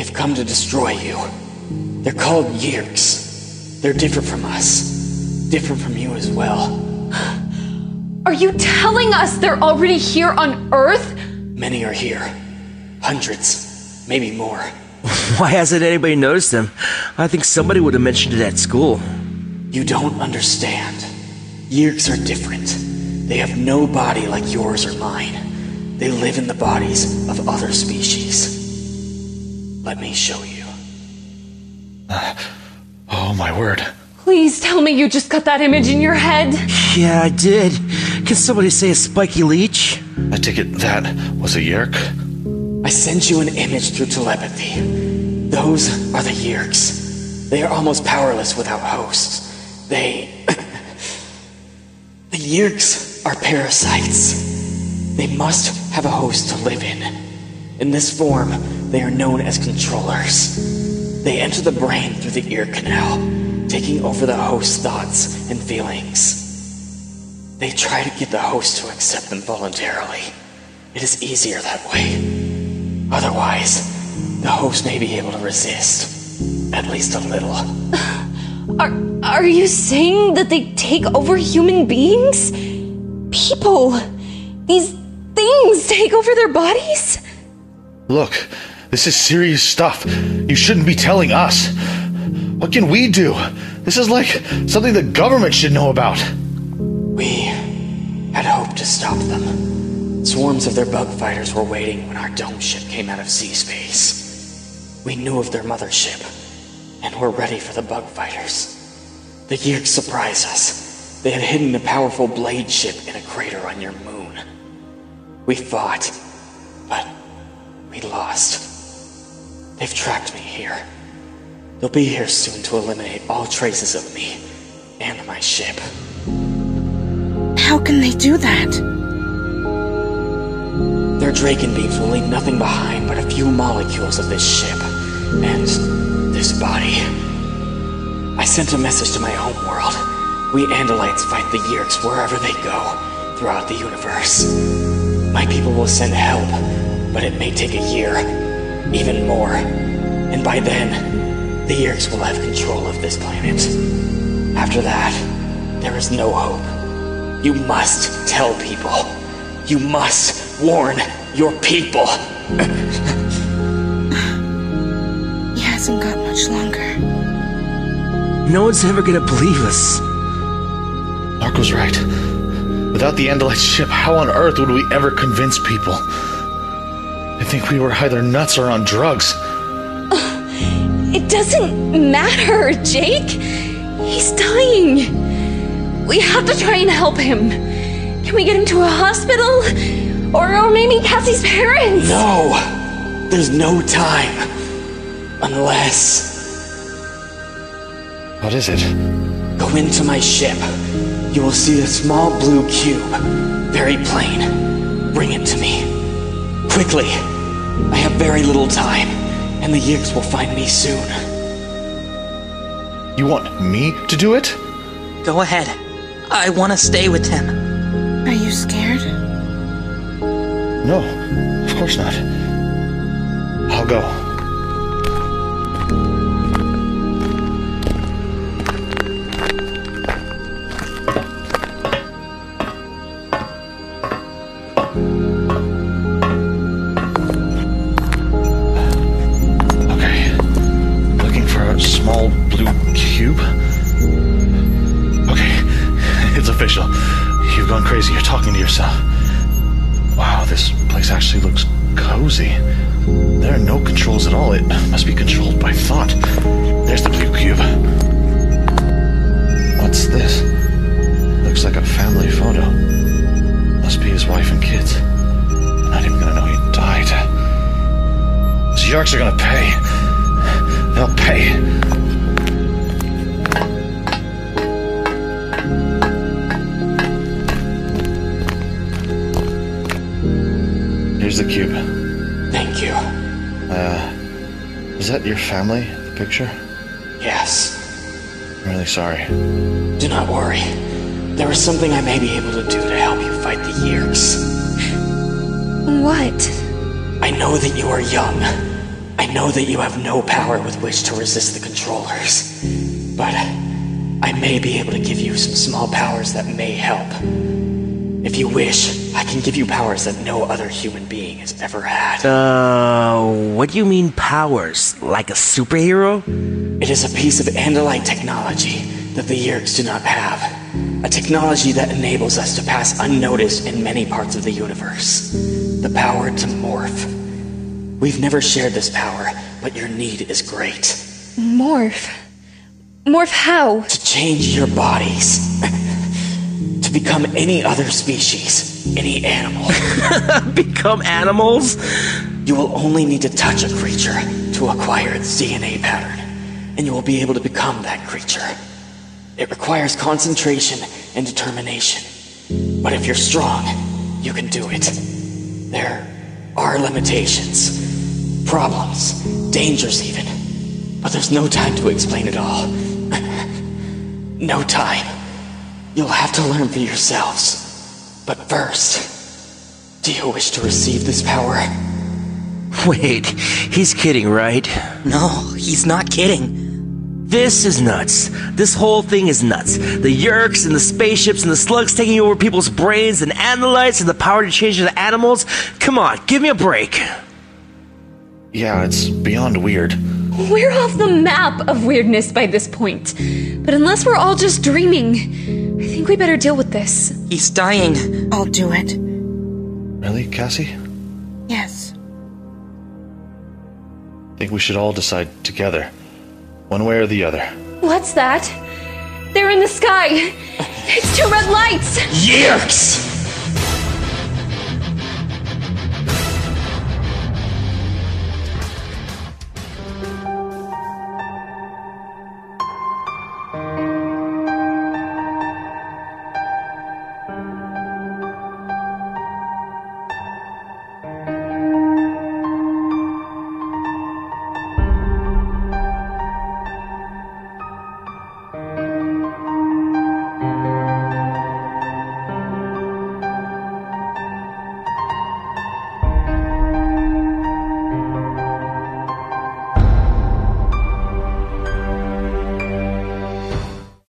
They've come to destroy you. They're called Yeerks. They're different from us. Different from you as well. Are you telling us they're already here on Earth? Many are here. Hundreds. Maybe more. Why hasn't anybody noticed them? I think somebody would have mentioned it at school. You don't understand. Yeerks are different. They have no body like yours or mine. They live in the bodies of other species. Let me show you. Oh my word. Please tell me you just got that image in your head. Yeah, I did. Can somebody say a spiky leech? I take it that was a Yeerk? I sent you an image through telepathy. Those are the Yeerks. They are almost powerless without hosts. They. the Yeerks are parasites. They must have a host to live in. In this form, they are known as controllers. They enter the brain through the ear canal, taking over the host's thoughts and feelings. They try to get the host to accept them voluntarily. It is easier that way. Otherwise, the host may be able to resist. At least a little. Are, are you saying that they take over human beings? People. These things take over their bodies? Look, this is serious stuff. You shouldn't be telling us. What can we do? This is like something the government should know about. We had hoped to stop them. Swarms of their bug fighters were waiting when our dome ship came out of Z-space. We knew of their mothership and were ready for the bug fighters. The Yeerks surprised us. They had hidden a powerful blade ship in a crater on your moon. We fought, but we lost. They've tracked me here. They'll be here soon to eliminate all traces of me and my ship. How can they do that? Their Dracon beams will leave nothing behind but a few molecules of this ship and this body. I sent a message to my home world. We Andalites fight the Yeerks wherever they go throughout the universe. My people will send help, but it may take a year, even more. And by then, the Yeerks will have control of this planet. After that, there is no hope. You must tell people. You must warn your people. He hasn't got much longer. No one's ever gonna believe us. Marco's right. Without the Andalite ship, how on earth would we ever convince people? I think we were either nuts or on drugs. It doesn't matter, Jake. He's dying. We have to try and help him. Can we get him to a hospital? Or, or maybe Cassie's parents? No! There's no time. Unless. What is it? Go into my ship. You will see a small blue cube. Very plain. Bring it to me. Quickly. I have very little time, and the Yeerks will find me soon. You want me to do it? Go ahead. I want to stay with him. Are you scared? No, of course not. I'll go. Small blue cube? Okay, it's official. You've gone crazy. You're talking to yourself. Wow, this place actually looks cozy. There are no controls at all. It must be controlled by thought. There's the blue cube. What's this? Looks like a family photo. Must be his wife and kids. Not even gonna know he died. These Yeerks are gonna pay. They'll pay. Here's the cube. Thank you. Uh, is that your family, the picture? Yes. I'm really sorry. Do not worry. There is something I may be able to do to help you fight the Yeerks. What? I know that you are young. I know that you have no power with which to resist the controllers, but I may be able to give you some small powers that may help. If you wish, I can give you powers that no other human being has ever had. Uh, what do you mean powers? Like a superhero? It is a piece of Andalite technology that the Yeerks do not have. A technology that enables us to pass unnoticed in many parts of the universe. The power to morph. We've never shared this power, but your need is great. Morph. Morph how? To change your bodies. to become any other species, any animal. Become animals? You will only need to touch a creature to acquire its DNA pattern, and you will be able to become that creature. It requires concentration and determination. But if you're strong, you can do it. There are limitations, problems, dangers even. But there's no time to explain it all. no time. You'll have to learn for yourselves. But first, do you wish to receive this power? Wait, he's kidding, right? No, he's not kidding. This is nuts. This whole thing is nuts. The Yeerks and the spaceships and the slugs taking over people's brains and Andalites and the power to change into animals. Come on, give me a break. Yeah, it's beyond weird. We're off the map of weirdness by this point. But unless we're all just dreaming, I think we better deal with this. He's dying. I'll do it. Really, Cassie? Yes. I think we should all decide together. One way or the other. What's that? They're in the sky. It's two red lights. Yeerks!